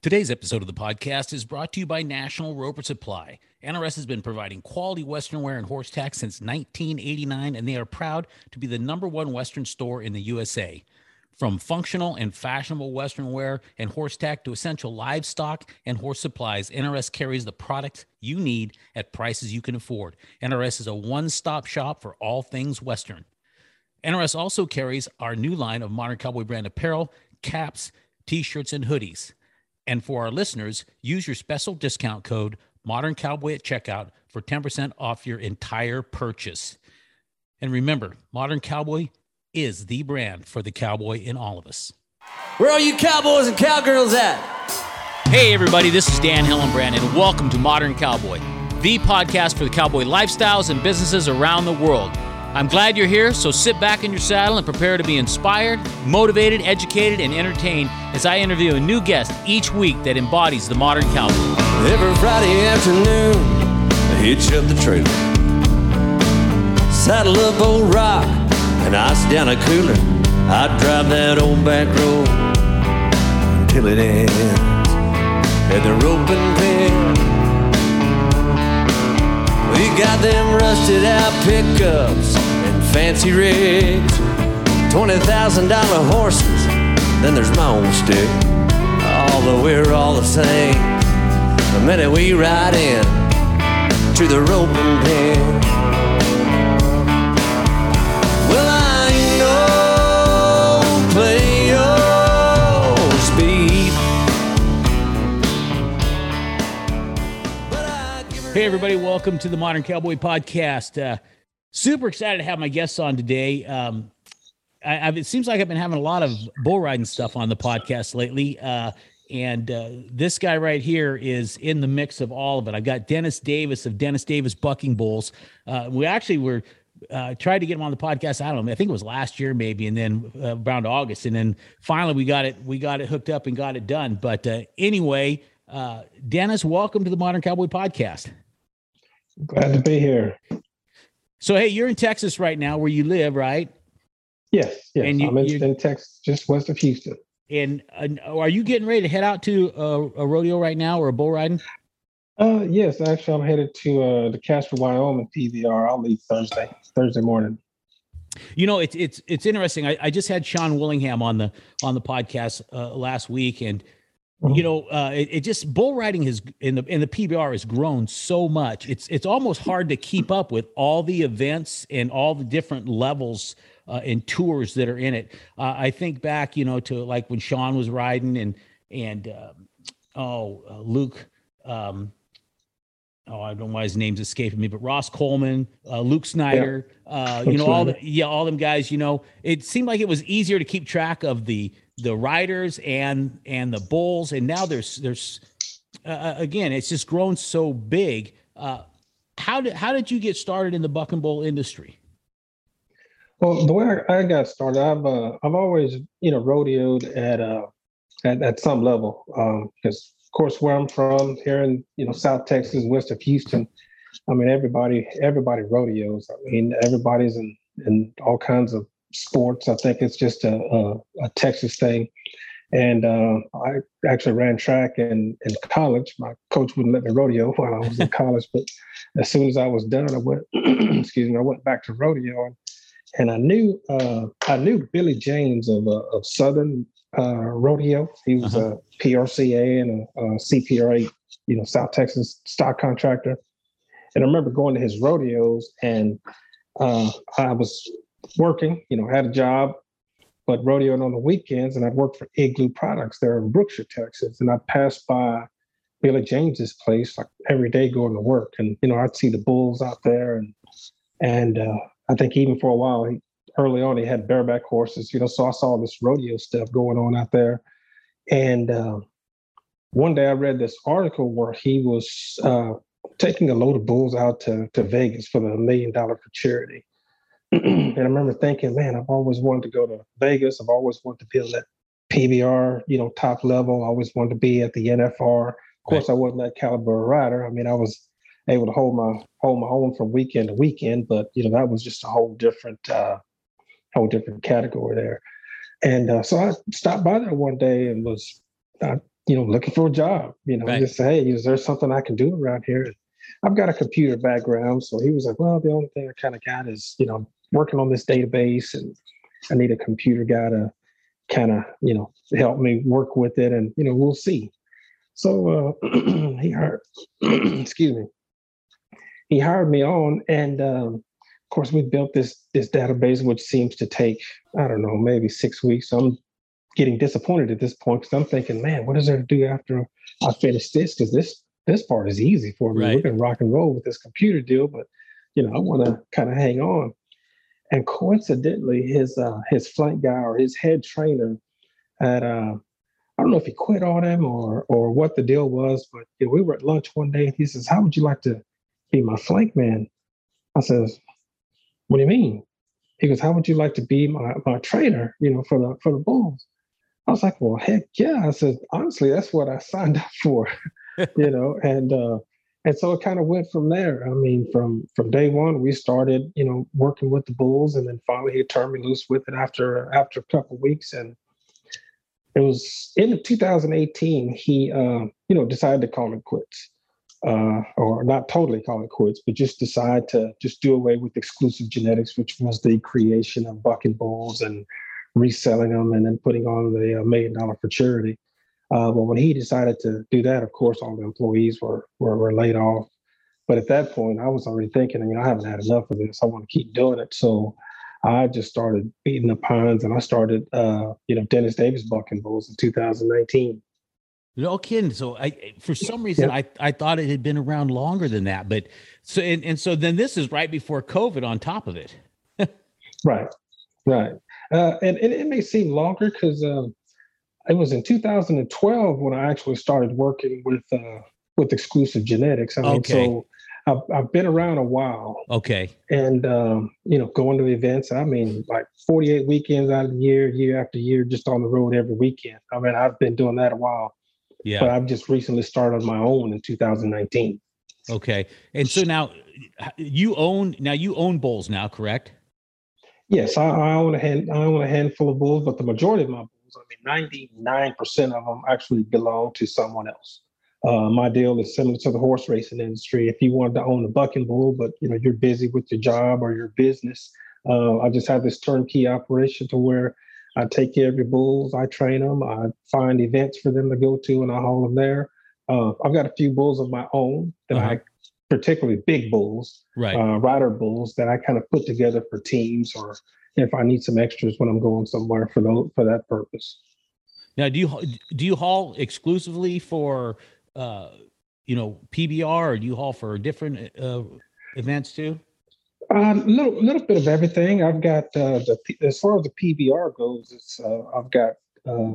Today's episode of the podcast is brought to you by National Roper Supply. NRS has been providing quality Western wear and horse tack since 1989, and they are proud to be the number one Western store in the USA. From functional and fashionable Western wear and horse tack to essential livestock and horse supplies, NRS carries the products you need at prices you can afford. NRS is a one stop shop for all things Western. NRS also carries our new line of modern cowboy brand apparel, caps, t shirts, and hoodies. And for our listeners, use your special discount code Modern Cowboy at checkout for 10% off your entire purchase. And remember, Modern Cowboy is the brand for the cowboy in all of us. Where are you cowboys and cowgirls at? Hey, everybody, this is Dan Hillenbrand, and welcome to Modern Cowboy, the podcast for the cowboy lifestyles and businesses around the world. I'm glad you're here, so sit back in your saddle and prepare to be inspired, motivated, educated, and entertained as I interview a new guest each week that embodies the modern cowboy. Every Friday afternoon, I hitch up the trailer, saddle up old rock, and ice down a cooler. I drive that old back road until it ends at the roping pen. We got them rusted out pickups and fancy rigs, twenty thousand dollar horses. Then there's my own stick. Although we're all the same, the minute we ride in to the roping pen. Everybody, welcome to the Modern Cowboy Podcast. Uh, super excited to have my guests on today. Um, I, it seems like I've been having a lot of bull riding stuff on the podcast lately. Uh, and uh, this guy right here is in the mix of all of it. I've got Dennis Davis of Dennis Davis Bucking Bulls. Uh, we actually were uh, tried to get him on the podcast. I don't know. I think it was last year, maybe, and then uh, around August, and then finally we got it. We got it hooked up and got it done. But uh, anyway, uh, Dennis, welcome to the Modern Cowboy Podcast. Glad to be here. So, hey, you're in Texas right now, where you live, right? Yes, yes. And you- I'm in, in Texas, just west of Houston. And uh, are you getting ready to head out to a, a rodeo right now or a bull riding? Uh, yes, actually, I'm headed to uh, the Casper, Wyoming PBR. I'll leave Thursday, Thursday morning. You know, it's it's it's interesting. I, I just had Sean Willingham on the on the podcast uh, last week, and Mhm. you know, uh, it, it just bull riding has in the in the PBR has grown so much. It's it's almost hard to keep up with all the events and all the different levels uh, and tours that are in it. Uh, I think back, you know, to like when Sean was riding and and um, oh uh, Luke. Um, oh, I don't know why his name's escaping me, but Ross Coleman, uh, Luke Snyder, uh, you know, all the, yeah, all them guys, you know, it seemed like it was easier to keep track of the, the riders and, and the bulls. And now there's, there's, uh, again, it's just grown so big. Uh, how did, how did you get started in the buck and bull industry? Well, the way I, I got started, I've uh, I've always you know rodeoed at uh at, at some level because of course where I'm from here in you know South Texas, west of Houston, I mean everybody everybody rodeos. I mean everybody's in in all kinds of sports. I think it's just a a, a Texas thing. And uh, I actually ran track in, in college. My coach wouldn't let me rodeo while I was in college, but as soon as I was done, I went. excuse me, I went back to rodeo and I knew uh, I knew Billy James of uh, of Southern Rodeo. He was Uh-huh. a PRCA and a, a CPRA, you know, South Texas stock contractor. And I remember going to his rodeos, and uh, I was working, you know, had a job, but rodeoing on the weekends, and I'd work for Igloo Products there in Brookshire, Texas, and I'd pass by Billy James's place like every day going to work, and you know, I'd see the bulls out there, and and uh, I think even for a while, he, early on, he had bareback horses, you know. So I saw this rodeo stuff going on out there. And uh, one day I read this article where he was uh, taking a load of bulls out to, to Vegas for the million dollar for charity. and I remember thinking, man, I've always wanted to go to Vegas. I've always wanted to be at that PBR, you know, top level. I always wanted to be at the NFR. Of course, I wasn't that caliber of rider. I mean, I was able to hold my hold my own from weekend to weekend, but you know that was just a whole different uh, whole different category there. And uh, so I stopped by there one day and was I you know, looking for a job. You know, Right. just say, hey, is there something I can do around here? I've got a computer background, so he was like, well, the only thing I kind of got is, you know, working on this database, and I need a computer guy to kind of, you know, help me work with it, and you know, we'll see. So uh, he hired, excuse me, he hired me on, and um, of course, we built this this database, which seems to take, I don't know, maybe six weeks. So I'm getting disappointed at this point because I'm thinking, man, what is there to do after I finish this? Because this this part is easy for me. Right. We're gonna rock and roll with this computer deal, but you know, I want to kind of hang on. And coincidentally, his uh, his flank guy or his head trainer had uh, I don't know if he quit on him or or what the deal was, but you know, we were at lunch one day and he says, "How would you like to be my flank man?" I says, "What do you mean?" He goes, "How would you like to be my my trainer? You know, for the for the Bulls." I was like, "Well, heck yeah!" I said, "Honestly, that's what I signed up for." you know, and uh, and so it kind of went from there. I mean, from from day one, we started, you know, working with the Bulls, and then finally he turned me loose with it after after a couple of weeks, and it was in 2018 he, uh, you know, decided to call it quits, uh, or not totally call it quits, but just decide to just do away with exclusive genetics, which was the creation of bucking bulls and reselling them, and then putting on the uh, million dollar for charity. Uh, but when he decided to do that, of course, all the employees were, were were laid off. But at that point, I was already thinking, you know, I haven't had enough of this. I want to keep doing it. So I just started beating the pines, and I started, uh, you know, Dennis Davis Bucking Bulls in 2019. No kidding. So I, for some reason, I, I thought it had been around longer than that. But so, and, and so then this is right before COVID on top of it. Right, right. Uh, and, and it may seem longer because um, it was in 2012 when I actually started working with uh, with exclusive genetics. I mean, Okay. so I've, I've been around a while. Okay. and um, you know, going to events. I mean, like 48 weekends out of the year, year after year, just on the road every weekend. I mean, I've been doing that a while, Yeah. but I've just recently started on my own in 2019. Okay. And so now you own, now you own bulls now, correct? Yes, I, I own a hand, I own a handful of bulls, but the majority of my bulls, I mean, 99% of them actually belong to someone else. Uh, my deal is similar to the horse racing industry. If you wanted to own a bucking bull, but you know you're busy with your job or your business, uh, I just have this turnkey operation to where I take care of your bulls, I train them, I find events for them to go to, and I haul them there. Uh, I've got a few bulls of my own that Uh-huh. I, particularly big bulls, Right. uh, rider bulls that I kind of put together for teams or if I need some extras when I'm going somewhere for those, for that purpose. now, do you, do you haul exclusively for, uh, you know, PBR or do you haul for different, uh, events too? A Uh, little, little bit of everything. I've got uh, the as far as the PBR goes, it's uh, I've got uh,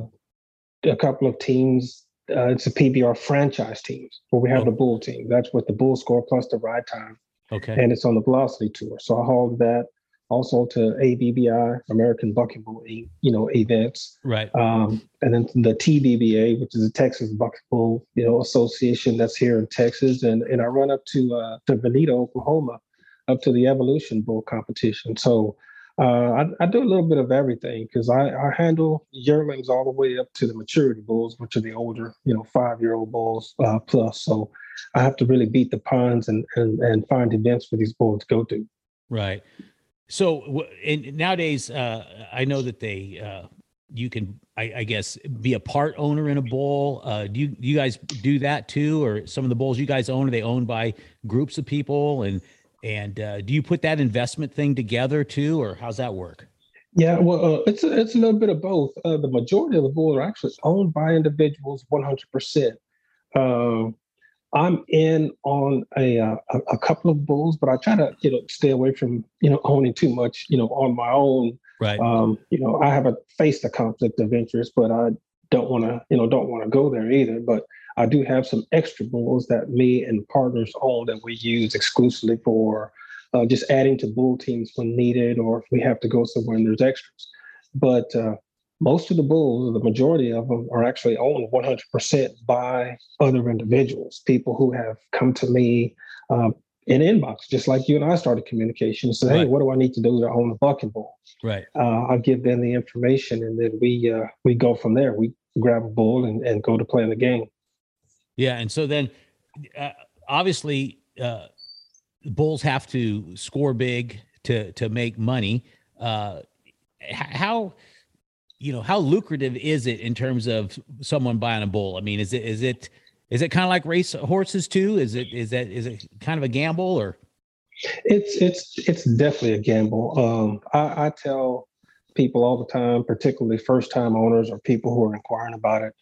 a couple of teams. Uh, it's a PBR franchise teams where we have Oh. the bull team. That's with the bull score plus the ride time, Okay. and it's on the velocity tour. So I hauled that also to ABBI, American Bucking Bull, you know, events. Right. um, and then the TBBA, which is the Texas Buck Bull, you know, Association that's here in Texas, and and I run up to uh, to Vinita, Oklahoma, up to the Evolution Bull competition. So uh, I, I do a little bit of everything because I, I handle yearlings all the way up to the maturity bulls, which are the older, you know, five year old bulls uh, plus. So I have to really beat the ponds and and and find events for these bulls to go to. Right. So, and nowadays, uh, I know that they, uh, you can, I, I guess, be a part owner in a bull. Uh, do you, you guys do that too, or some of the bulls you guys own are they owned by groups of people, and and uh, do you put that investment thing together too, or how's that work? Yeah, well, uh, it's a, it's a little bit of both. Uh, the majority of the bulls are actually owned by individuals, one hundred percent. Um, I'm in on a, uh, a a couple of bulls, but I try to you know stay away from you know owning too much you know on my own. Right. Um, you know, I haven't faced a conflict of interest, but I don't want to you know don't want to go there either. But I do have some extra bulls that me and partners own that we use exclusively for uh, just adding to bull teams when needed, or if we have to go somewhere and there's extras. But uh, most of the bulls, the majority of them, are actually owned 100% by other individuals, people who have come to me um, in inbox, just like you and I started communication and said, "Hey, Right. what do I need to do to own a bucking bull?" Right. Uh, I give them the information, and then we uh, we go from there. We grab a bull and, and go to play the game. Yeah, and so then uh, obviously uh, bulls have to score big to to make money. Uh, how you know how lucrative is it in terms of someone buying a bull? I mean, is it is it is it kind of like race horses too? Is it is that is it kind of a gamble or? It's it's it's definitely a gamble. Um, I, I tell people all the time, particularly first time owners or people who are inquiring about it.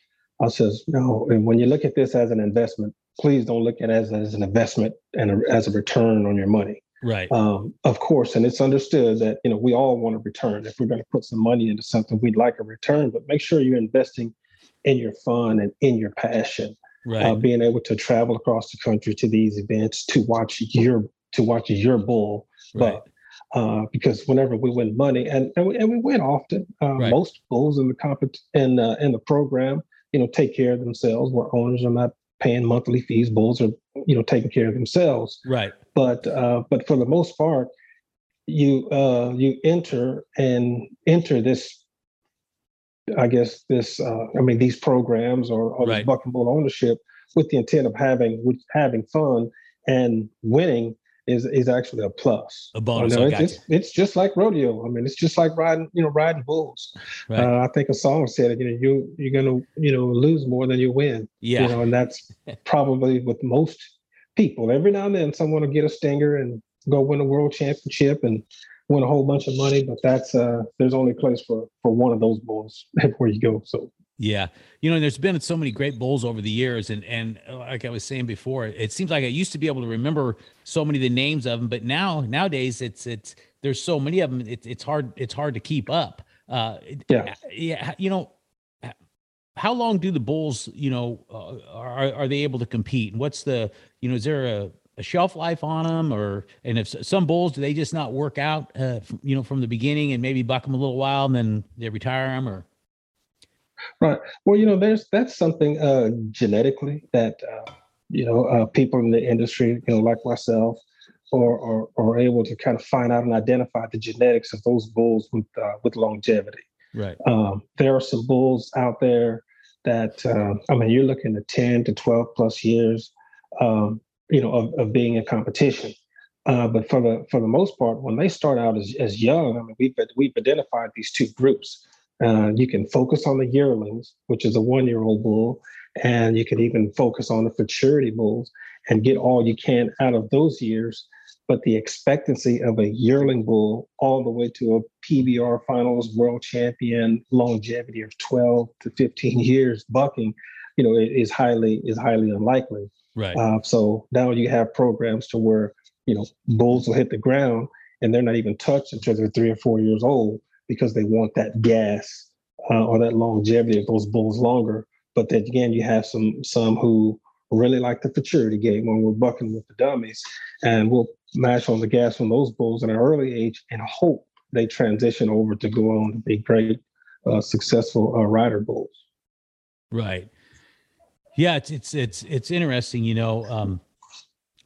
I says, no, and when you look at this as an investment, please don't look at it as, as an investment and a, as a return on your money. Right. Um, of course, and it's understood that you know we all want a return. If we're going to put some money into something, we'd like a return, but make sure you're investing in your fun and in your passion. Right. Uh, being able to travel across the country to these events to watch your to watch your bull, right. but uh, because whenever we win money, and and we, and we win often, uh, Right. most bulls in the compet in uh, in the program, you know, take care of themselves. Where owners are not paying monthly fees, bulls are you know taking care of themselves Right. but uh, but for the most part, you uh, you enter and enter this. I guess this. Uh, I mean, these programs or, or Right. this buck and bull ownership with the intent of having with having fun and winning is is actually a plus. A bonus, You know, it's, it's, it's just like rodeo. I mean, it's just like riding, you know, riding bulls. Right. Uh, I think a song said it. You know, you you're gonna you know lose more than you win Yeah. you know, and that's probably with most people. Every now and then, someone will get a stinger and go win a world championship and win a whole bunch of money. But that's uh, there's only place for for one of those bulls before you go. So Yeah. You know, there's been so many great bulls over the years. And, and uh, like I was saying before, it seems like I used to be able to remember so many of the names of them, but now, nowadays it's, it's, there's so many of them. It's, it's hard, it's hard to keep up. Uh, Yeah. Yeah. You know, how long do the bulls, you know, uh, are, are they able to compete? And what's the, you know, is there a, a shelf life on them or, and if some bulls, do they just not work out, uh, f- you know, from the beginning and maybe buck them a little while and then they retire them or? Right, well, you know, there's that's something uh, genetically that uh, you know uh, people in the industry, you know, like myself. Or, or, are able to kind of find out and identify the genetics of those bulls with uh, with longevity. Right. Um, there are some bulls out there that uh, I mean, you're looking at 10 to 12 plus years, um, you know, of, of being in competition. Uh, but for the for the most part, when they start out as, as young, I mean, we've we've identified these two groups. Uh, you can focus on the yearlings, which is a one year old bull, and you can even focus on the futurity bulls and get all you can out of those years. But the expectancy of a yearling bull all the way to a PBR finals world champion longevity of 12 to 15 years bucking, you know, is highly is highly unlikely. Right. Uh, so now you have programs to where you know bulls will hit the ground and they're not even touched until they're three or four years old because they want that gas uh, or that longevity of those bulls longer. But then again, you have some some who really like the futurity game when we're bucking with the dummies, and we'll mash on the gas on those bulls at an early age and hope they transition over to go on to be great, uh, successful uh, rider bulls. Right. Yeah, it's it's it's it's interesting, you know, um,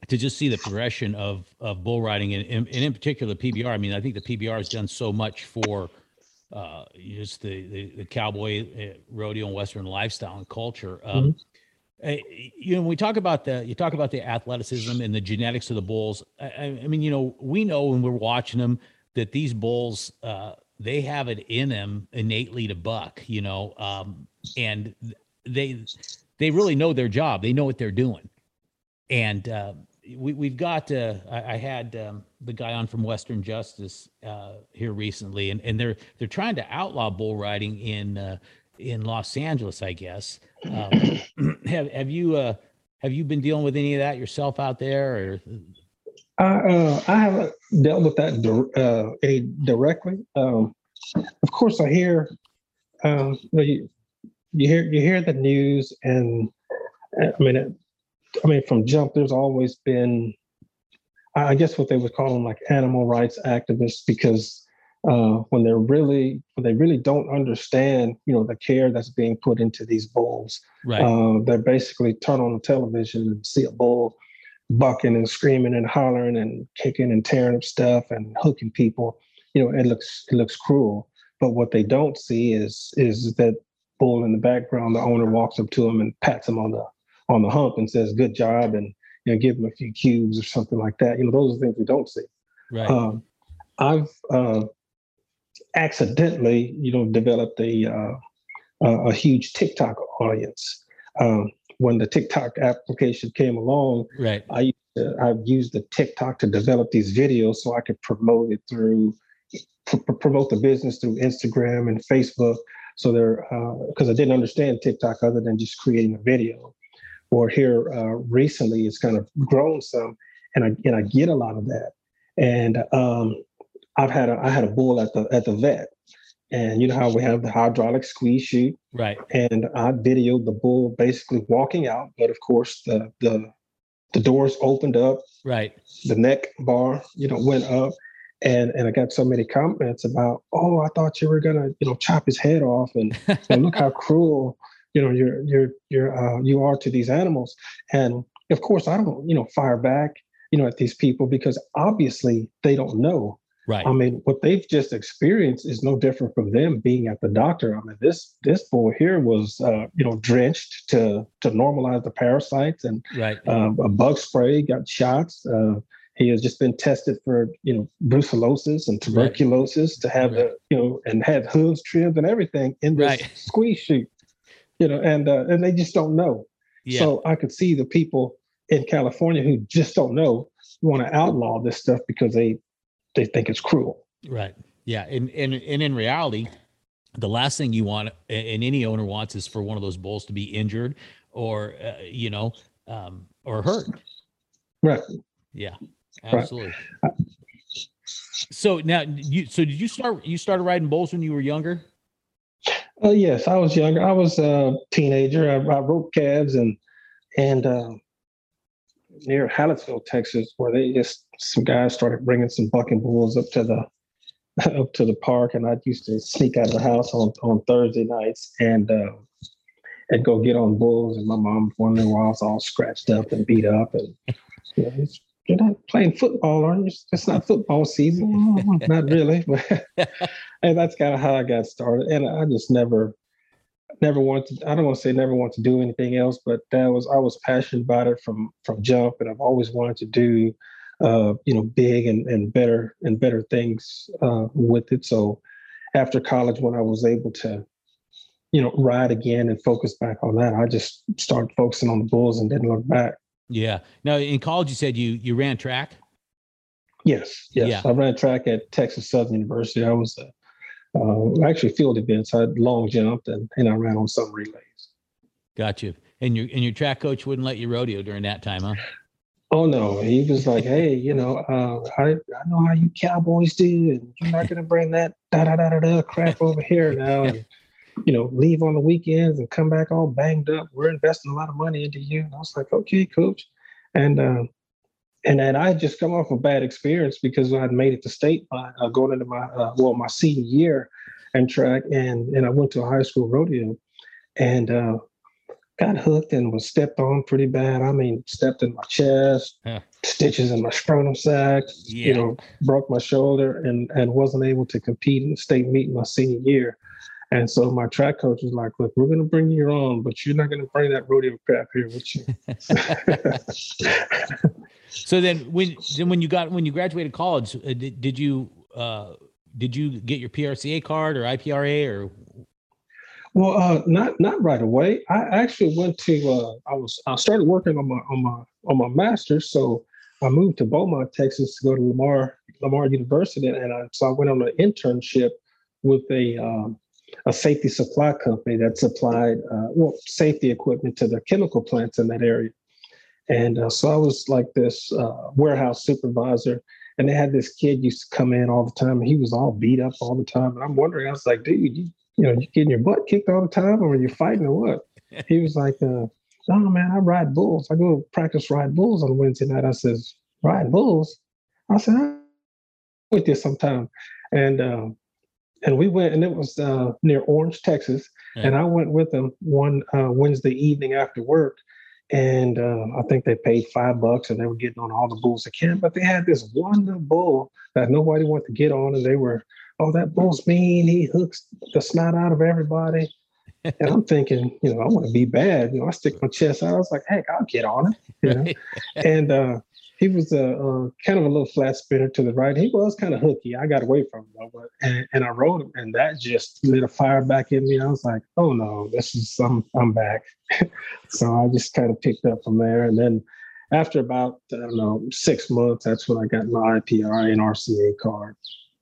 to just see the progression of of bull riding and, and, and in particular PBR. I mean, I think the PBR has done so much for uh, just the, the the cowboy uh, rodeo and western lifestyle and culture. Um, uh, you know, when we talk about the you talk about the athleticism and the genetics of the bulls. I, I I mean, you know, we know when we're watching them that these bulls uh, they have it in them innately to buck. You know, um, and they they really know their job. They know what they're doing. And uh, we we've got uh, I, I had um, the guy on from Western Justice uh, here recently, and, and they're they're trying to outlaw bull riding in uh, in Los Angeles, I guess. Um, have have you uh, have you been dealing with any of that yourself out there? Or I uh, I haven't dealt with that uh, any directly. Um, of course, I hear um, you, you, hear you hear the news, and I mean, it, I mean, from jump, there's always been, I guess, what they would call them like animal rights activists, because uh, when they're really when they really don't understand, you know, the care that's being put into these bulls, right, uh, they basically turn on the television and see a bull bucking and screaming and hollering and kicking and tearing up stuff and hooking people. You know, it looks it looks cruel. But what they don't see is is that bull in the background, the owner walks up to him and pats him on the on the hump and says, "Good job," and you know, give them a few cubes or something like that. You know, those are things we don't see. Right. Um, I've uh, accidentally, you know, developed a uh, a huge TikTok audience. Um, when the TikTok application came along, right. I I've used the TikTok to develop these videos so I could promote it through pr- promote the business through Instagram and Facebook. So they're because uh, I didn't understand TikTok other than just creating a video. Or here uh, recently, it's kind of grown some, and I and I get a lot of that. And um, I've had a I had a bull at the at the vet, and you know how we have the hydraulic squeeze chute, right? And I videoed the bull basically walking out, but of course the the the doors opened up, right? The neck bar, you know, went up, and and I got so many comments about, oh, I thought you were gonna, you know, chop his head off, and, and look how cruel, you know, you're you're you're uh, you are to these animals, and of course I don't, you know, fire back, you know, at these people because obviously they don't know Right. I mean, what they've just experienced is no different from them being at the doctor. I mean, this this boy here was, uh, you know, drenched to to normalize the parasites and right. uh, a bug spray, got shots. Uh, he has just been tested for, you know, brucellosis and tuberculosis right. to have right. the, you know, and had hooves trimmed and everything in this right. squeeze chute, you know, and uh, and they just don't know. Yeah. So I could see the people in California who just don't know want to outlaw this stuff because they they think it's cruel. Right. Yeah. And and and in reality, the last thing you want and any owner wants is for one of those bulls to be injured or uh, you know um, or hurt. Right. Yeah. Absolutely. Right. So now you so did you start you started riding bulls when you were younger? Uh, yes, I was younger. I was a teenager. I, I calves and and uh, near Hallettsville, Texas, where they just some guys started bringing some bucking bulls up to the up to the park, and I used to sneak out of the house on on Thursday nights and uh, and go get on bulls. And my mom wondering why I was all scratched up and beat up, and you know, you're not playing football, are you? It's not football season. not really, but and that's kind of how I got started. And I just never never wanted to, I don't want to say never want to do anything else, but that was I was passionate about it from from jump and I've always wanted to do uh, you know, big and, and better and better things uh, with it. So after college, when I was able to, you know, ride again and focus back on that, I just started focusing on the bulls and didn't look back. Yeah. Now in college, you said you you ran track. Yes. Yes. Yeah. I ran track at Texas Southern University. I was a uh, actually field events. I long jumped and, and I ran on some relays. Got you. And your and your track coach wouldn't let you rodeo during that time, huh? Oh no, he was like, "Hey, you know, uh, I I know how you cowboys do, and you're not gonna bring that da da da da da crap over here now, and you know, leave on the weekends and come back all banged up. We're investing a lot of money into you." And I was like, "Okay, coach," and uh, and then I had just come off a bad experience because I had made it to state by uh, going into my uh, well my senior year and track, and and I went to a high school rodeo, and uh, got hooked and was stepped on pretty bad. I mean, stepped in my chest, huh. stitches in my sternum sac, yeah. you know, broke my shoulder, and and wasn't able to compete in the state meet my senior year. And so my track coach was like, "Look, we're going to bring you on, but you're not going to bring that rodeo crap here with you." so then, when then when you got when you graduated college, uh, did, did you uh, did you get your PRCA card or IPRA or? Well, uh, not not right away. I actually went to. Uh, I was I started working on my on my on my master's, so I moved to Beaumont, Texas, to go to Lamar Lamar University, and I, so I went on an internship with a um, a safety supply company that supplied uh, well safety equipment to the chemical plants in that area. And uh, so I was like this uh, warehouse supervisor, and they had this kid used to come in all the time. And he was all beat up all the time, and I'm wondering, I was like, dude, you, you know, you getting your butt kicked all the time, or are you fighting or what? he was like, uh, no man, I ride bulls. I go practice ride bulls on Wednesday night. I says, ride bulls. I said, I'm with you sometime, and um, and we went, and it was uh, near Orange, Texas, yeah. and I went with them one uh, Wednesday evening after work, and uh, I think they paid five bucks, and they were getting on all the bulls they can. But they had this one little bull that nobody wanted to get on, and they were, oh, that bull's mean. He hooks the snot out of everybody. and I'm thinking, you know, I want to be bad. You know, I stick my chest out. I was like, heck, I'll get on it. You know? and uh, he was a uh, kind of a little flat spinner to the right. He was kind of hooky. I got away from him, though, but, and, and I rode him, and that just lit a fire back in me. I was like, oh no, this is I'm I'm back. so I just kind of picked up from there, and then after about I don't know six months, that's when I got my IPR and RCA card.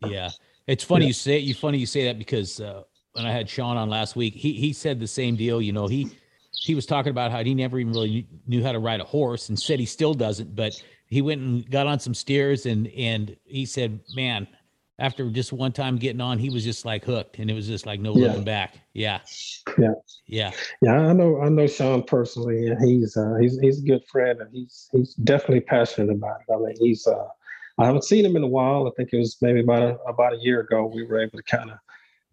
Yeah, it's funny yeah. you say you funny you say that because uh, when I had Sean on last week, he he said the same deal. You know, he he was talking about how he never even really knew how to ride a horse, and said he still doesn't, but he went and got on some steers, and and he said, man. After just one time getting on, he was just like hooked, and it was just like no yeah. looking back. Yeah, yeah, yeah, yeah. I know, I know Sean personally, and he's uh, he's he's a good friend, and he's he's definitely passionate about it. I mean, he's uh, I haven't seen him in a while. I think it was maybe about a, about a year ago. We were able to kind of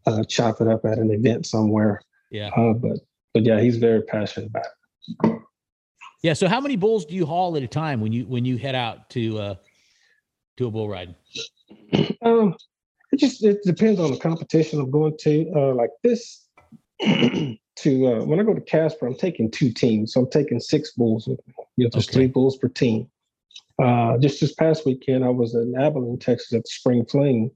uh, chop it up at an event somewhere. Yeah. Uh, but but yeah, he's very passionate about it. Yeah. So how many bulls do you haul at a time when you when you head out to uh, to a bull ride? Um, it just it depends on the competition I'm going to. Uh, like this, to uh, when I go to Casper, I'm taking two teams, so I'm taking six bulls with me. You know, there's okay. three bulls per team. Uh, just this past weekend, I was in Abilene, Texas at the Spring Fling.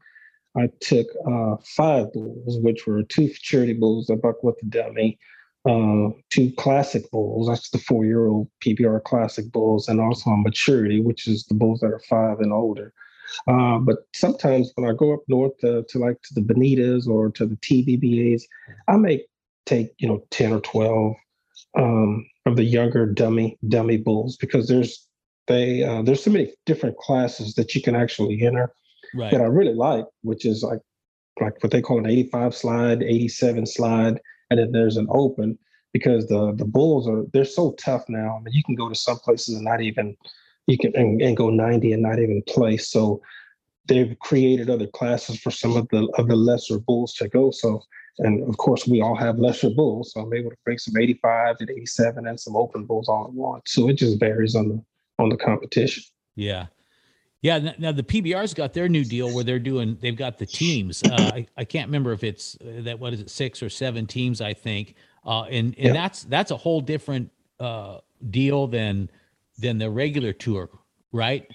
I took uh, five bulls, which were two futurity bulls, a buck with a dummy, uh, two classic bulls, that's the four year old PBR classic bulls, and also on maturity, which is the bulls that are five and older. Uh, but sometimes when I go up north to, to like to the Bonitas or to the TBBAs, I may take you know ten or twelve um, of the younger dummy dummy bulls because there's they uh, there's so many different classes that you can actually enter right. that I really like, which is like like what they call an 85 slide, 87 slide, and then there's an open because the the bulls are they're so tough now. I mean, you can go to some places and not even you can and, and go 90 and not even play. So they've created other classes for some of the of the lesser bulls to go. So and of course we all have lesser bulls, so I'm able to bring some 85 and 87 and some open bulls all at once. So it just varies on the on the competition. Yeah. Yeah. Now the PBR's got their new deal where they're doing, they've got the teams. Uh, I, I can't remember if it's uh, that, what is it, six or seven teams, I think. Uh, and, and that's, that's a whole different, uh, deal than, than the regular tour, right?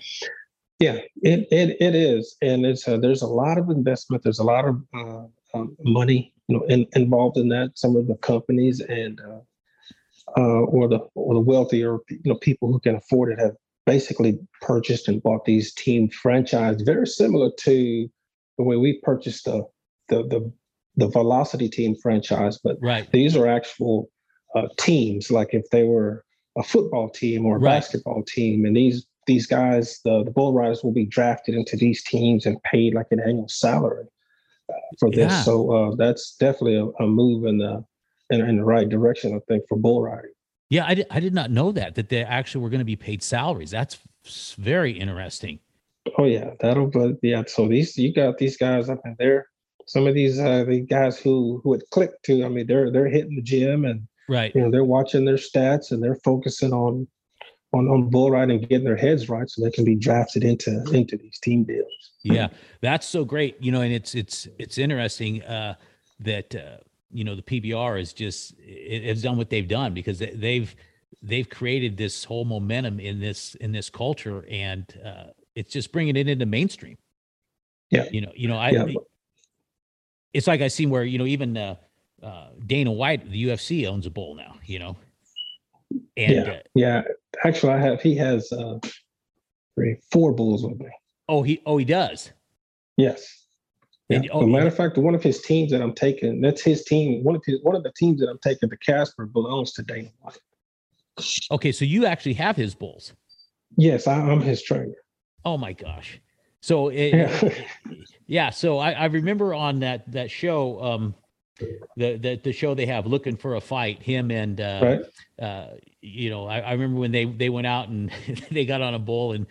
Yeah, it, it, it is. And it's, uh, there's a lot of investment. There's a lot of, uh, um, money, you know, in, involved in that. Some of the companies and, uh, uh, or the or the wealthier you know people who can afford it have basically purchased and bought these team franchise very similar to the way we purchased the the the, the velocity team franchise but right. these are actual uh, teams like if they were a football team or a right. basketball team and these these guys the, the bull riders will be drafted into these teams and paid like an annual salary uh, for this yeah. so uh, that's definitely a, a move in the in, in the right direction, I think, for bull riding. Yeah, I did, I did not know that that they actually were going to be paid salaries. That's very interesting. Oh yeah, that'll but yeah. So these you got these guys up in there. Some of these uh the guys who who would click to. I mean, they're they're hitting the gym and right. You know, they're watching their stats and they're focusing on on on bull riding, getting their heads right, so they can be drafted into into these team deals. Yeah, that's so great. You know, and it's it's it's interesting uh, that. Uh, you know the PBR is just it, it's done what they've done because they've they've created this whole momentum in this in this culture and uh, it's just bringing it into mainstream. Yeah, you know, you know, I. Yeah. It's like I seen where you know even uh, uh, Dana White, the UFC owns a bull now. You know, and yeah, uh, yeah. Actually, I have. He has uh, three, four bulls with me. Oh, he oh he does. Yes. Yeah. Oh, matter of fact, one of his teams that I'm taking, that's his team. One of his one of the teams that I'm taking, the Casper, belongs to Dana White. Okay, so you actually have his bulls. Yes, I, am his trainer. Oh my gosh. So it, yeah. yeah, so I, I remember on that that show, um, the, the the show they have looking for a fight, him and uh, right. uh, you know, I, I remember when they they went out and they got on a bull and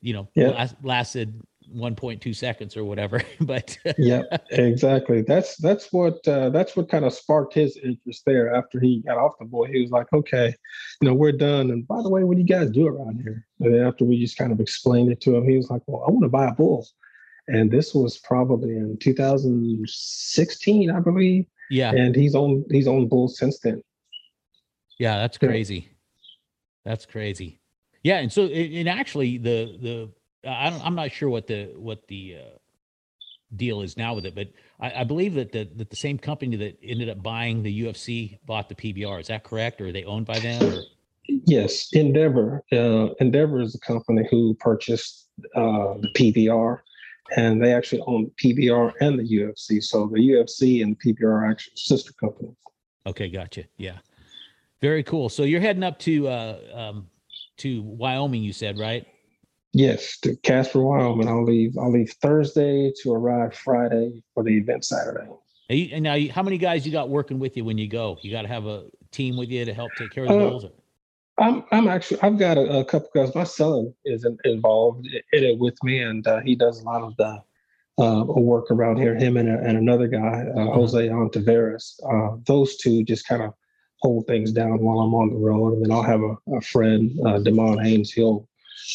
you know yeah. last, lasted 1.2 seconds or whatever but yeah exactly that's that's what uh, that's what kind of sparked his interest there after he got off the boy he was like okay you know we're done and by the way what do you guys do around here and then after we just kind of explained it to him he was like well i want to buy a bull and this was probably in 2016 i believe Yeah. and he's on he's on bulls since then. Yeah, that's Yeah. crazy. That's crazy. Yeah, and so and actually the the I don't I'm not sure what the what the uh, deal is now with it, but I, I believe that the that the same company that ended up buying the UFC bought the PBR. Is that correct, or are they owned by them? Or? Yes, Endeavor. Uh, Endeavor is the company who purchased uh, the PBR, and they actually own PBR and the UFC. So the UFC and the PBR are actually sister companies. Okay, gotcha. Yeah, very cool. So you're heading up to uh, um, to Wyoming, you said, right? Yes, to Casper, Wyoming. I'll leave. I'll leave Thursday to arrive Friday for the event Saturday. And, you, and now, you, how many guys you got working with you when you go? You got to have a team with you to help take care of the Uh, bulls. or- I'm I'm actually I've got a, a couple guys. My son is in, involved in it with me, and uh, he does a lot of the uh, work around here. Him and, and another guy, uh, Jose Ontiveros. Uh, those two just kind of hold things down while I'm on the road, and then I'll have a, a friend, uh, Demond Haynes. He'll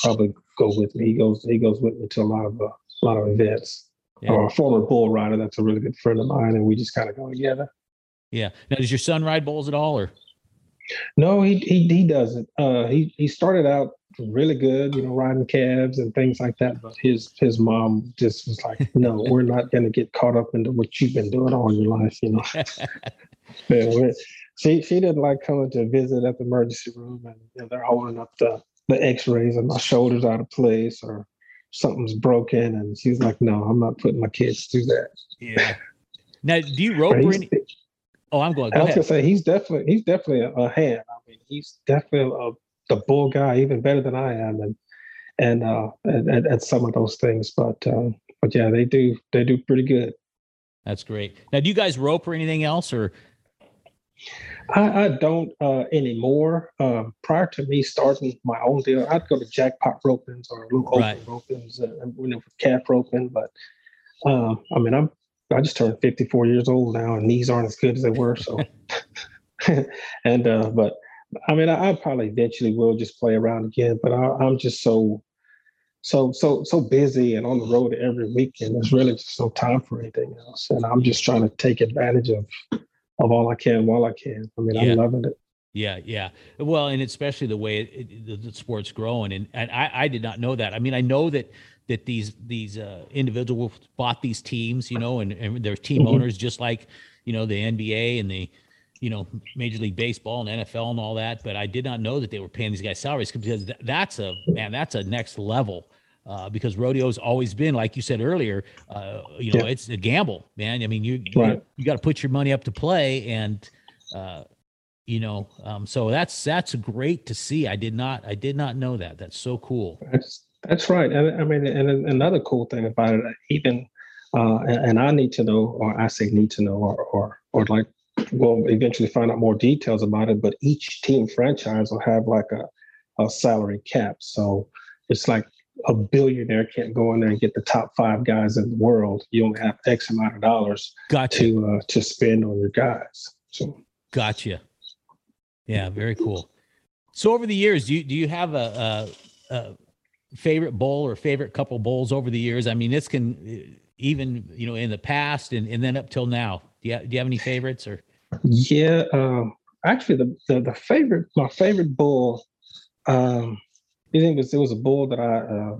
probably go with me. He goes he goes with me to a lot of uh, a lot of events. Yeah. Or a former bull rider that's a really good friend of mine, and we just kind of go together. Yeah. Now, does your son ride bulls at all, or? No, he he he doesn't. Uh, he he started out really good, you know, riding calves and things like that. But his his mom just was like, "No, we're not going to get caught up into what you've been doing all your life." You know, Yeah, she she didn't like coming to visit at the emergency room, and you know, they're holding up the the X-rays and my shoulders out of place or something's broken, and she's like, "No, I'm not putting my kids through that." Yeah. Now, do you rope or any? Oh, I'm going. I Go was gonna say he's definitely he's definitely a, a hand. I mean, he's definitely a, the bull guy, even better than I am, and and uh, at, at, at some of those things. But uh, but yeah, they do they do pretty good. That's great. Now, do you guys rope or anything else, or? I, I don't uh, anymore. Uh, prior to me starting my own deal, I'd go to jackpot ropings or little open Right. ropings, uh, you know, calf roping. But um, I mean, I'm I just turned 54 years old now, and knees aren't as good as they were. So, and uh, but I mean, I, I probably eventually will just play around again. But I, I'm just so so so so busy and on the road every weekend. There's really just no time for anything else, and I'm just trying to take advantage of of all I can while I can. I mean, Yeah. I'm loving it. Yeah, yeah. Well, and especially the way it, it, the, the sport's growing, and and I, I did not know that. I mean, I know that that these these uh, individuals bought these teams, you know, and, and they're team Mhm. owners, just like you know the NBA and the you know Major League Baseball and NFL and all that. But I did not know that they were paying these guys salaries because that's a man, that's a next level. Uh, because rodeo's always been, like you said earlier, uh, you know, Yeah. it's a gamble, man. I mean, you you, Right. you got to put your money up to play, and uh, you know um, so that's that's great to see i did not i did not know that that's so cool That's that's right. And I mean, and another cool thing about it, even, uh, and, and I need to know, or I say need to know, or or or like, we'll eventually find out more details about it. But each team franchise will have like a, a salary cap. So it's like a billionaire can't go in there and get the top five guys in the world. You only have X amount of dollars gotcha. to uh, to spend on your guys. So gotcha. Yeah very cool. So over the years do you do you have a, a, a favorite bowl or favorite couple bowls over the years? I mean this can uh, even you know in the past and, and then up till now. Do you, do you have any favorites or? Yeah, um, actually, the, the the favorite, my favorite bull, um, it was it was a bull that I uh,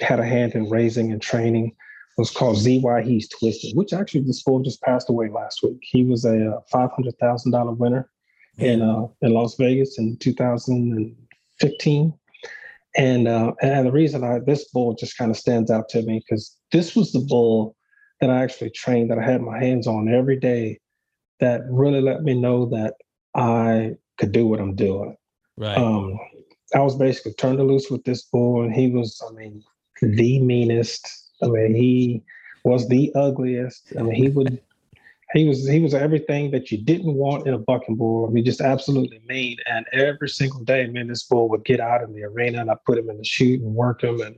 had a hand in raising and training. It was called ZY He's Twisted, which actually this bull just passed away last week. He was a uh, five hundred thousand dollar winner in uh, in Las Vegas in 2015. And uh, and the reason I this bull just kind of stands out to me because this was the bull that I actually trained that I had my hands on every day that really let me know that I could do what I'm doing. right Um, I was basically turned loose with this bull, and he was, I mean, the meanest. I mean, he was the ugliest. I mean, he would, he was, he was everything that you didn't want in a bucking bull. I mean, just absolutely mean. And every single day, man, this bull would get out in the arena, and I put him in the chute and work him. And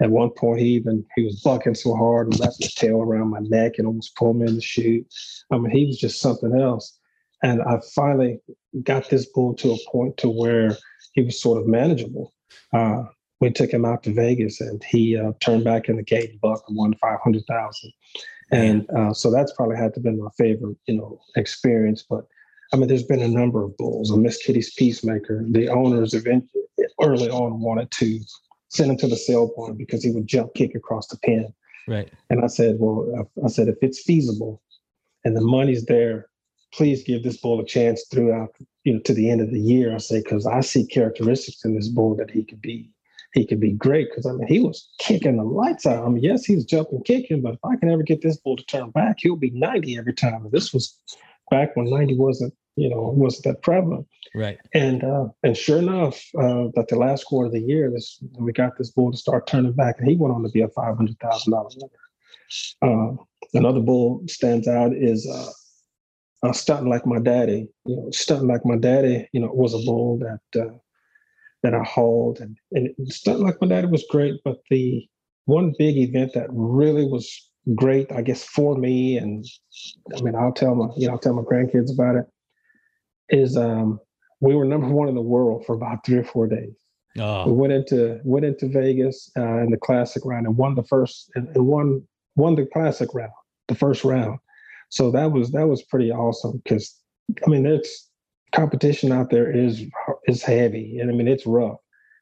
at one point, he even he was bucking so hard and wrapped his tail around my neck and almost pulled me in the chute. I mean, he was just something else. And I finally got this bull to a point to where he was sort of manageable. Uh, we took him out to Vegas, and he uh, turned back in the gate and buck and won five hundred thousand. And uh, so that's probably had to been my favorite, you know, experience. But I mean, there's been a number of bulls. A Miss Kitty's Peacemaker. The owners eventually, early on wanted to send him to the sale point because he would jump kick across the pen. Right. And I said, well, I said if it's feasible and the money's there, please give this bull a chance throughout, you know, to the end of the year. I say because I see characteristics in this bull that he could be he could be great because I mean he was kicking the lights out. I mean, yes, he was jumping, kicking, but if I can ever get this bull to turn back, he'll be 90 every time. And this was back when 90 wasn't, you know, wasn't that prevalent. Right. And uh, and sure enough, uh, that the last quarter of the year, this we got this bull to start turning back, and he went on to be a five hundred thousand dollar winner. Uh, another bull stands out is uh, uh, stunting like my daddy. You know, stunting like my daddy. You know, was a bull that uh, that I hauled, and and stunting like my daddy was great. But the one big event that really was great, I guess, for me, and I mean, I'll tell my you know I'll tell my grandkids about it. Is um, we were number one in the world for about three or four days. Oh. We went into went into Vegas uh, in the classic round and won the first and, and won won the classic round, the first round. So that was that was pretty awesome because I mean it's competition out there is is heavy and I mean it's rough.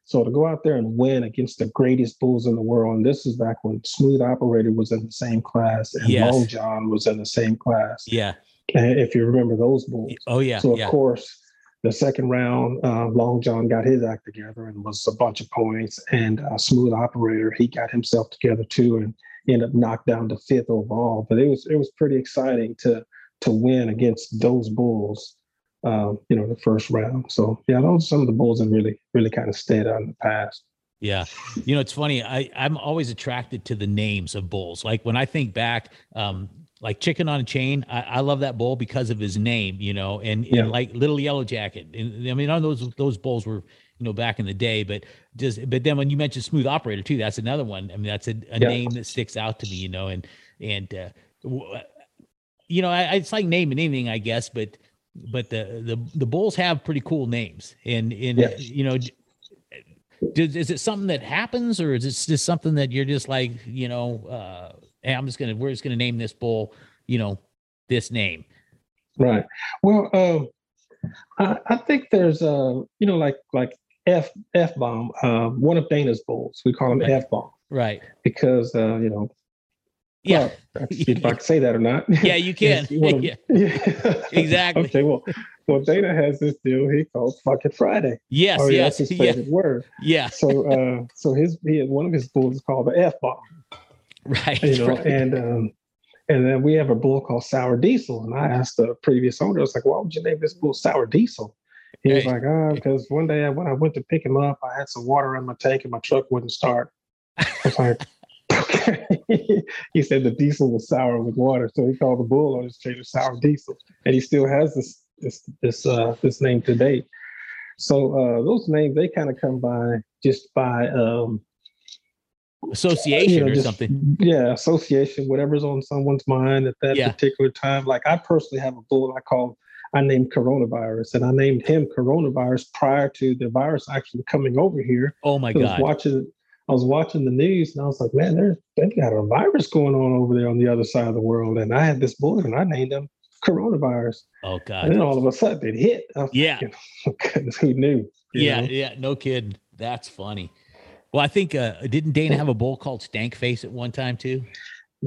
So to go out there and win against the greatest bulls in the world, and this is back when Smooth Operator was in the same class and Yes. Long John was in the same class. Yeah. And if you remember those bulls. Oh yeah. So of yeah. course, the second round, uh, Long John got his act together and was a bunch of points. And uh, Smooth Operator, he got himself together too and ended up knocked down to fifth overall. But it was it was pretty exciting to to win against those bulls. Um, you know, the first round. So yeah, those some of the bulls that really really kind of stayed out in the past. Yeah. You know, it's funny. I, I'm always attracted to the names of bulls. Like when I think back, um, like chicken on a chain, I, I love that bull because of his name, you know, and, and Yeah. like little yellow jacket. And I mean, know those, those bulls were, you know, back in the day, but just, but then when you mentioned smooth operator too, that's another one. I mean, that's a, a Yeah. name that sticks out to me, you know, and, and, uh, w- you know, I, it's like naming anything, I guess, but, but the, the, the bulls have pretty cool names and, and, Yeah. you know, does, is it something that happens or is it just something that you're just like you know uh hey i'm just gonna we're just gonna name this bull you know this name Right. Well, um, I, I think there's uh, you know, like like F F bomb, uh, one of Dana's bulls. We call him Right. F bomb right because uh, you know, yeah well, if I can say that or not. yeah you can of- yeah yeah. Exactly. okay. Well, well, Dana has this deal he calls fucking Friday. yes oh, yeah, yes that's his yeah favorite word. yeah So, uh, so his he had one of his bulls is called the F bomb. right you know, right. and um, and then we have a bull called Sour Diesel. And I asked the previous owner, I was like, why would you name this bull Sour Diesel? He was like, ah, because one day when I went to pick him up, I had some water in my tank and my truck wouldn't start. I was like, okay. he said the diesel was sour with water, so he called the bull on his trailer Sour Diesel, and he still has this this this uh this name today. So uh those names they kind of come by just by um association you know, or just- something Yeah, association, whatever's on someone's mind at that Yeah. particular time. Like I personally have a bull I call I named coronavirus, and I named him coronavirus prior to the virus actually coming over here. oh my god! I was god watching I was watching the news and I was like, man, they're they've got a virus going on over there on the other side of the world. And I had this bull and I named him coronavirus. oh And then all of a sudden it hit. Yeah. thinking, oh, goodness, who knew? Yeah know? yeah no kid. that's funny well i think uh didn't dana have a bull called stank face at one time too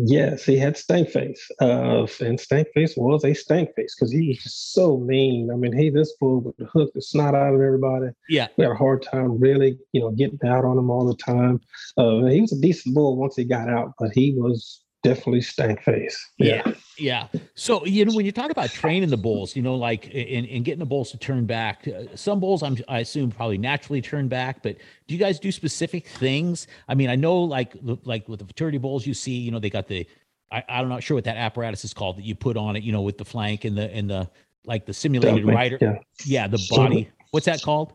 Yes, he had stank face. Uh, and stank face was a stank face because he was just so mean. I mean, he this bull would hook the snot out of everybody. yeah We had a hard time really, you know, getting out on him all the time. Uh, he was a decent bull once he got out, but he was definitely stank face. Yeah. Yeah. So, you know, when you talk about training the bulls, you know, like in, and getting the bulls to turn back, uh, some bulls, I'm, I assume probably naturally turn back, but do you guys do specific things? I mean, I know like, like with the futurity bulls, you see, you know, they got the, I, I'm not sure what that apparatus is called that you put on it, you know, with the flank and the, and the, like the simulated rider. Yeah. Yeah. The body. What's that called?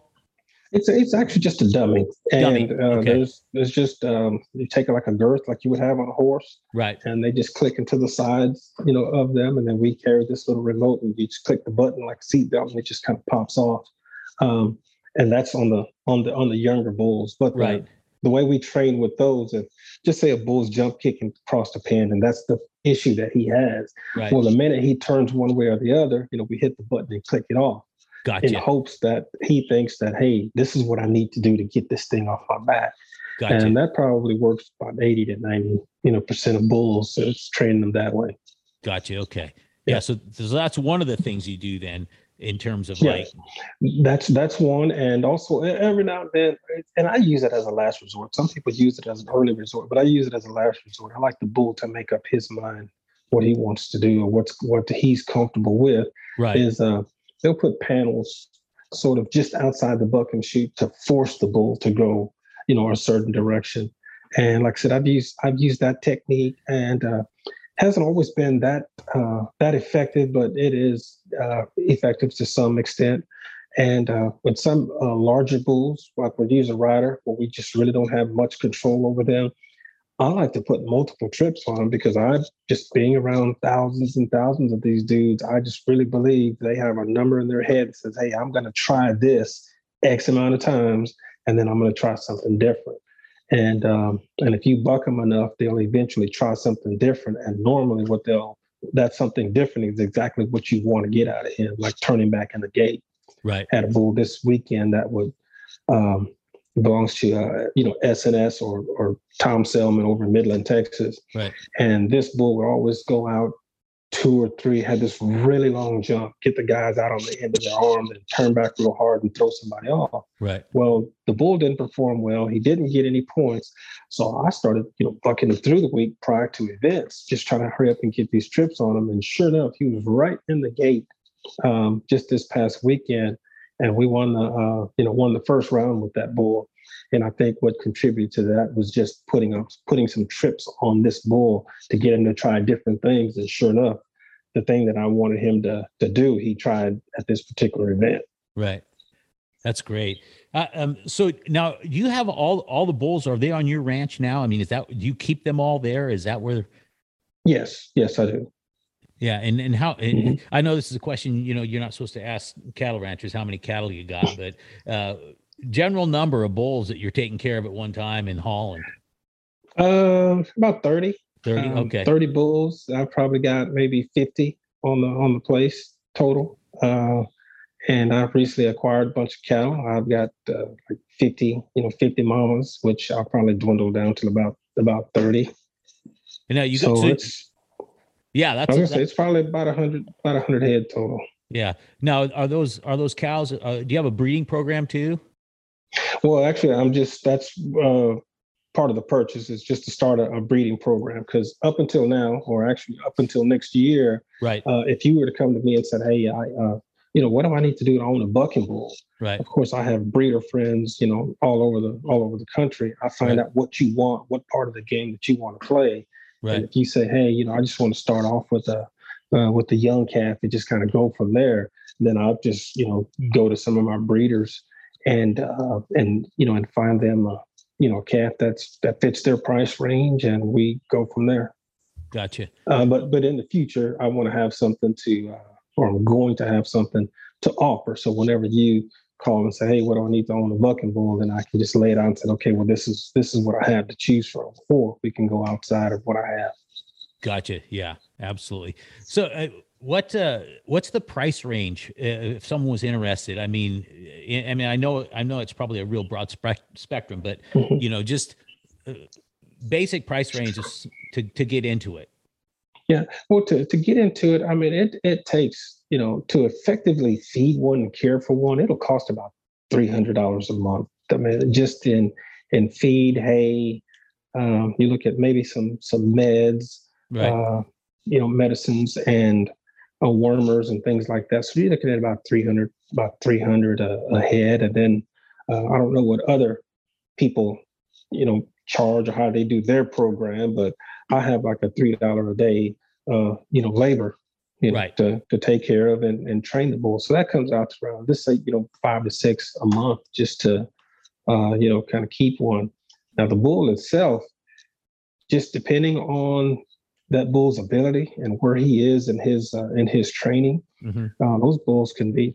It's it's actually just a dummy. And Dummy, uh, okay. there's there's just um, you take it like a girth like you would have on a horse, Right. and they just click into the sides, you know, of them, and then we carry this little remote, and you just click the button like a seatbelt, and it just kind of pops off. Um, and that's on the on the on the younger bulls, but the, Right. the way we train with those, if just say a bull's jump kicking across the pen, and that's the issue that he has. Right. Well, the minute he turns one way or the other, you know, we hit the button and click it off in hopes that he thinks that, hey, this is what I need to do to get this thing off my back. Gotcha. And that probably works about 80 to 90, you know, percent of bulls. So it's training them that way. Gotcha. Okay. Yeah. Yeah. So, so that's one of the things you do then in terms of Yeah. like, That's that's one. And also every now and then, and I use it as a last resort. Some people use it as an early resort, but I use it as a last resort. I like the bull to make up his mind what he wants to do or what's what he's comfortable with. right. is uh, they'll put panels sort of just outside the bucking chute to force the bull to go, you know, a certain direction. And like I said, I've used I've used that technique and uh, hasn't always been that uh, that effective, but it is uh, effective to some extent. And uh, with some uh, larger bulls, like we use a rider, where we just really don't have much control over them, I like to put multiple trips on them because I just being around thousands and thousands of these dudes, I just really believe they have a number in their head that says, "Hey, I'm going to try this X amount of times, and then I'm going to try something different." And um, and if you buck them enough, they'll eventually try something different. And normally, what they'll that something different is exactly what you want to get out of him, like turning back in the gate right. had a bull this weekend that would um, belongs to uh, you know SNS or or Tom Selman over in Midland, Texas. Right. And this bull would always go out two or three, had this really long jump, get the guys out on the end of their arms and turn back real hard and throw somebody off. Right. Well, the bull didn't perform well. He didn't get any points. So I started, you know, bucking him through the week prior to events, just trying to hurry up and get these trips on him. And sure enough, he was right in the gate um, just this past weekend, and we won the, uh, you know, won the first round with that bull. And I think what contributed to that was just putting up, putting some trips on this bull to get him to try different things. And sure enough, the thing that I wanted him to to do, he tried at this particular event. Right. That's great. Uh, um, so now you have all all the bulls. Are they on your ranch now? I mean, is that do you keep them all there? Is that where? Yes, yes, I do. Yeah, and and how? and Mhm. I know this is a question. You know, you're not supposed to ask cattle ranchers how many cattle you got, but uh, general number of bulls that you're taking care of at one time in Holland. Um, about 30. Thirty. um, okay. 30 bulls. I've probably got maybe 50 on the on the place total. Uh, and I've recently acquired a bunch of cattle. I've got uh, like 50, you know, 50 mamas, which I'll probably dwindle down to about about 30. And now you so got. So, it's yeah, I that's was gonna say it's probably about a hundred about a hundred head total. yeah. Now, are those are those cows? Uh, do you have a breeding program too? Well, actually, I'm just that's uh, part of the purchase is just to start a, a breeding program because up until now, or actually up until next year, Right. uh, if you were to come to me and said, "Hey, I, uh, you know, what do I need to do to own a bucking bull?" Right. Of course, I have breeder friends, you know, all over the all over the country. I find Right. out what you want, what part of the game that you want to play, and if you say, "Hey, you know, I just want to start off with a uh, with the young calf and just kind of go from there," then I'll just you know go to some of my breeders and uh, and you know and find them a you know a calf that's that fits their price range, and we go from there. Gotcha. Uh, but but in the future, I want to have something to, uh, or I'm going to have something to offer. So whenever you call and say, "Hey, what do I need to own a bucking bull?" then I can just lay it out and say, "Okay, well, this is this is what I have to choose from," or we can go outside of what I have. Gotcha. Yeah, absolutely. So, uh, what uh, what's the price range uh, if someone was interested? I mean, I I mean, I know I know it's probably a real broad spec- spectrum, but Mhm. you know, just uh, basic price ranges to to get into it. Yeah. Well, to, to get into it, I mean, it it takes you know to effectively feed one and care for one, it'll cost about three hundred dollars a month. I mean, just in in feed, hay. Um, you look at maybe some some meds, Right. uh, you know, medicines and uh, wormers and things like that. So you're looking at about 300, about 300 a, a head. And then uh, I don't know what other people, you know, charge or how they do their program, but I have like a $3 a day, uh, you know, labor, you know, Right. to, to take care of and, and train the bull. So that comes out to around, this say, you know, five to six a month just to, uh, you know, kind of keep one. Now the bull itself, just depending on that bull's ability and where he is in his uh, in his training, Mhm. uh, those bulls can be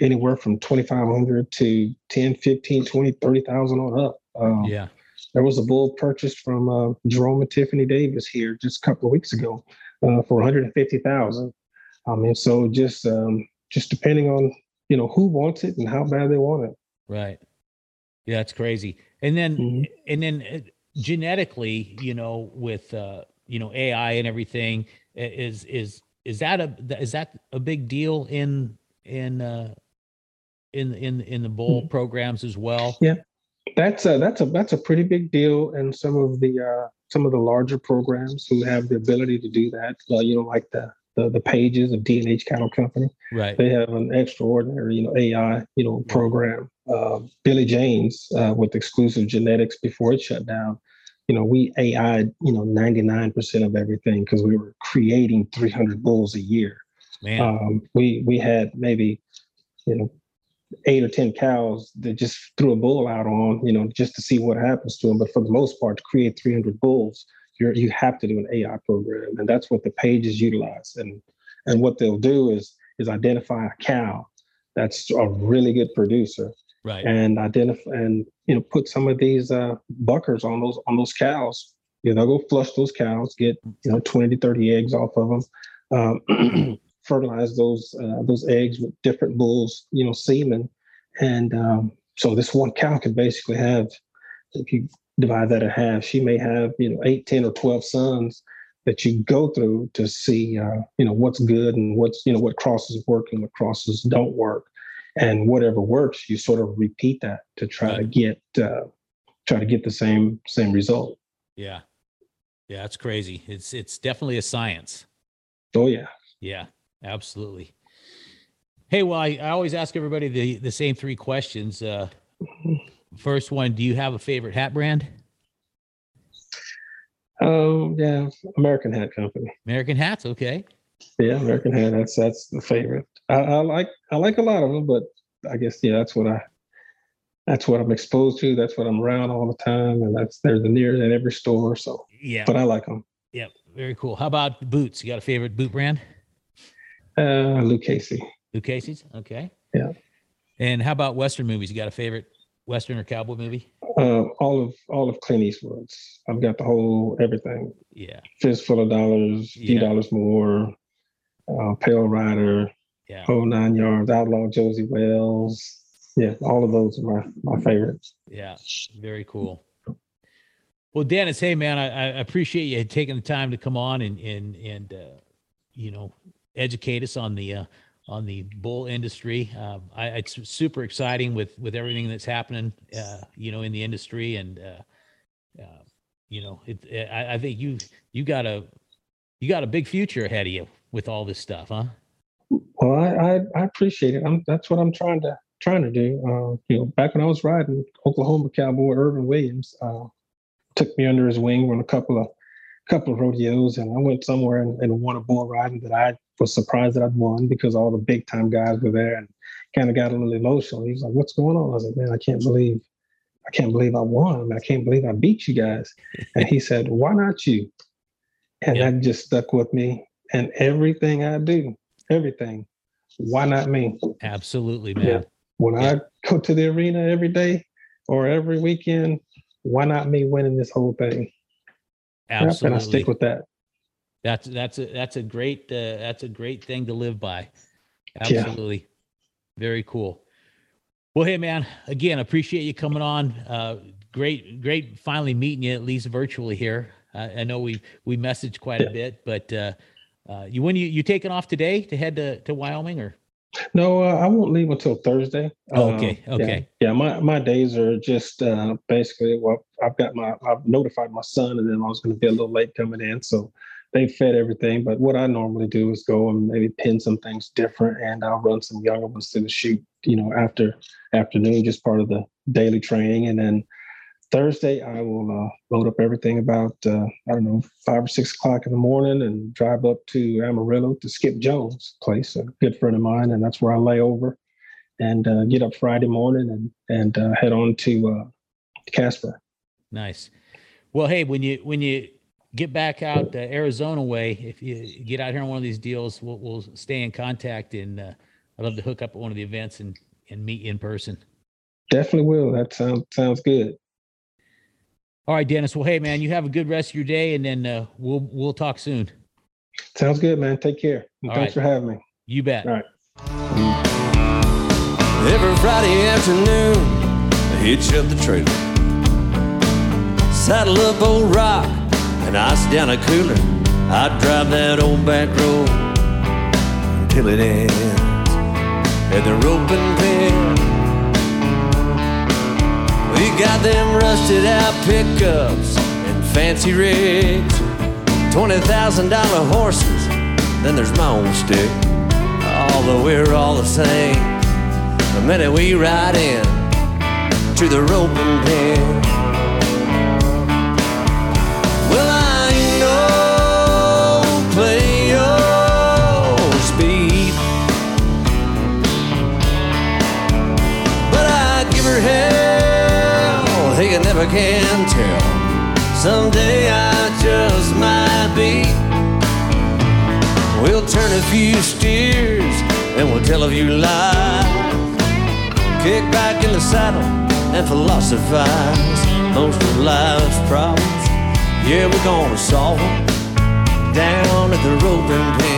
anywhere from 2500 to 10 15 20 30000 on up um, Yeah. there was a bull purchased from uh, Jerome and Tiffany Davis here just a couple of weeks ago uh, for 150,000. I mean, so just um, just depending on you know who wants it and how bad they want it. Right. Yeah, that's crazy. And then Mhm. and then uh, genetically, you know, with uh, you know AI and everything, is is is that a is that a big deal in in uh, in in in the bull programs as well? Yeah, that's a that's a that's a pretty big deal in some of the uh, some of the larger programs who have the ability to do that. Uh, you know, like the the, the pages of D&H Cattle Company. Right. They have an extraordinary, you know, AI, you know, program. Uh, Billy James uh, with exclusive genetics before it shut down. You know, we AI, you know, 99% of everything because we were creating 300 bulls a year. Man. Um, we we had maybe, you know, eight or 10 cows that just threw a bull out on, you know, just to see what happens to them. But for the most part, to create 300 bulls, you're, you have to do an AI program, and that's what the pages utilize. And and what they'll do is is identify a cow that's a really good producer right. and identify and you know put some of these uh, buckers on those on those cows. You know, they'll go flush those cows, get you know 20 to 30 eggs off of them, um, fertilize those uh, those eggs with different bulls, you know, semen, and um, so this one cow can basically have, if you divide that in half, she may have you know eight, 10, or 12 sons that you go through to see uh, you know what's good and what's you know what crosses work and what crosses don't work and whatever works you sort of repeat that to try to get uh, try to get the same same result Yeah. Yeah, that's crazy. It's it's definitely a science. oh yeah Yeah, absolutely. Hey, well, I, I always ask everybody the the same three questions. Uh, first one, do you have a favorite hat brand? oh yeah american hat company American hats, okay. yeah american hat that's that's the favorite I, I like i like a lot of them but i guess yeah that's what i that's what i'm exposed to that's what i'm around all the time and that's they're the near in every store so Yeah, but i like them yeah, very cool. How about boots? You got a favorite boot brand? uh Lucchese Luke Casey's, okay. Yeah. And how about Western movies? You got a favorite Western or cowboy movie? uh, all of all of clint eastwood's i've got the whole everything Yeah, fistful of dollars few Yeah. dollars more uh, pale rider yeah, whole nine yards outlaw Josey Wales yeah all of those are my my favorites yeah. Very cool. Well, Dennis, hey man, I, I appreciate you taking the time to come on and and and uh, you know educate us on the uh, on the bull industry. Um, I, it's super exciting with with everything that's happening, uh, you know, in the industry, and uh, uh, you know, it, I, I think you you got a you got a big future ahead of you with all this stuff, huh? well i i, I appreciate it i'm that's what i'm trying to trying to do uh, you know back when i was riding oklahoma cowboy irvin williams uh, took me under his wing on a couple of couple of rodeos and i went somewhere and, and won a bull riding that i was surprised that i'd won because all the big time guys were there and kind of got a little emotional he was like what's going on i was like man i can't believe i can't believe i won i can't believe i beat you guys and he said why not you and Yeah. that just stuck with me and everything i do everything why not me Absolutely, Yeah. man. when Yeah. i go to the arena every day or every weekend why not me winning this whole thing Yep, and i Absolutely. stick with that That's that's a that's a great uh, that's a great thing to live by. Yeah. Absolutely. Very cool. Well, hey man, again, appreciate you coming on. Uh, great, great finally meeting you at least virtually here. I, I know we we messaged quite a bit, but uh, uh, you when you you taking off today to head to to Wyoming or no uh, i won't leave until thursday Oh, Um, okay, yeah. okay. yeah, my my days are just uh basically well i've got my i've notified my son and then i was going to be a little late coming in so they fed everything but what i normally do is go and maybe pin some things different and i'll run some younger ones to the chute you know after afternoon just part of the daily training and then thursday i will uh, load up everything about uh, i don't know five or six o'clock in the morning and drive up to amarillo to skip jones place a good friend of mine and that's where i lay over and uh, get up friday morning and and uh, head on to uh, casper nice. Well, hey, when you when you get back out uh, Arizona way, if you get out here on one of these deals, we'll we'll stay in contact, and uh, I'd love to hook up at one of the events and and meet you in person. definitely will that sounds sounds good All right, Dennis. Well, hey, man, you have a good rest of your day, and then uh, we'll we'll talk soon. Sounds good, man. Take care. All thanks right. for having me. You bet. All right. Every Friday afternoon, I hitch up the trailer. Saddle up old rock and ice down a cooler. I drive that old back road until it ends at the roping pen. We got them rusted out pickups and fancy rigs, twenty thousand dollar horses. Then there's my old stick. Although we're all the same, the minute we ride in to the roping pen. Can tell. Someday I just might be. We'll turn a few steers and we'll tell a few lies. Kick back in the saddle and philosophize. Most of life's problems, yeah, we're gonna solve them down at the roping pen.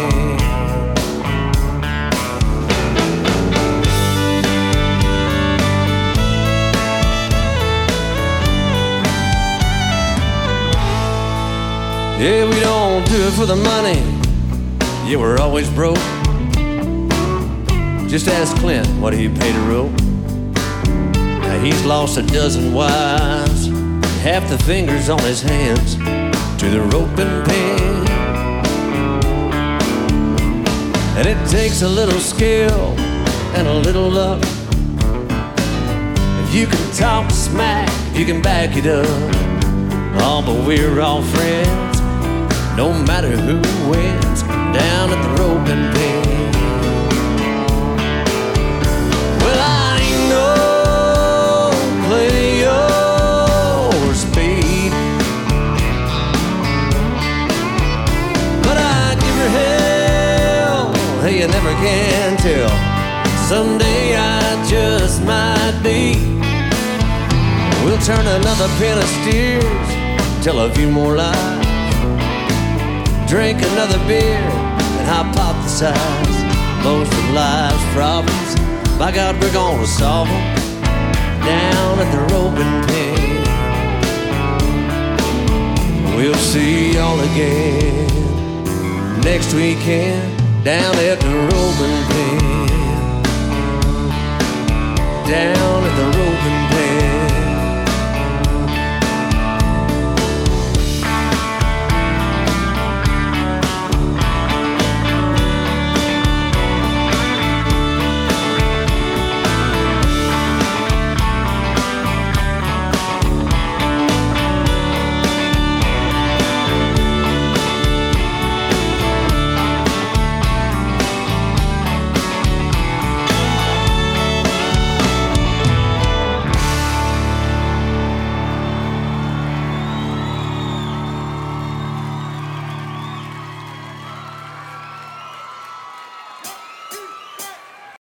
Yeah, we don't do it for the money. Yeah, we're always broke. Just ask Clint what he paid a rope. Now he's lost a dozen wives, half the fingers on his hands to the roping pen. And it takes a little skill and a little luck. If you can talk smack, you can back it up. Oh, but we're all friends, no matter who wins down at the rope and. Well, I ain't no speed, but I give her hell. Hey, you never can tell. Someday I just might be. We'll turn another pin of steers, tell a few more lies, drink another beer, and hypothesize most of life's problems. By God, we're gonna solve them down at the roping pen. We'll see y'all again next weekend down at the roping pen. Down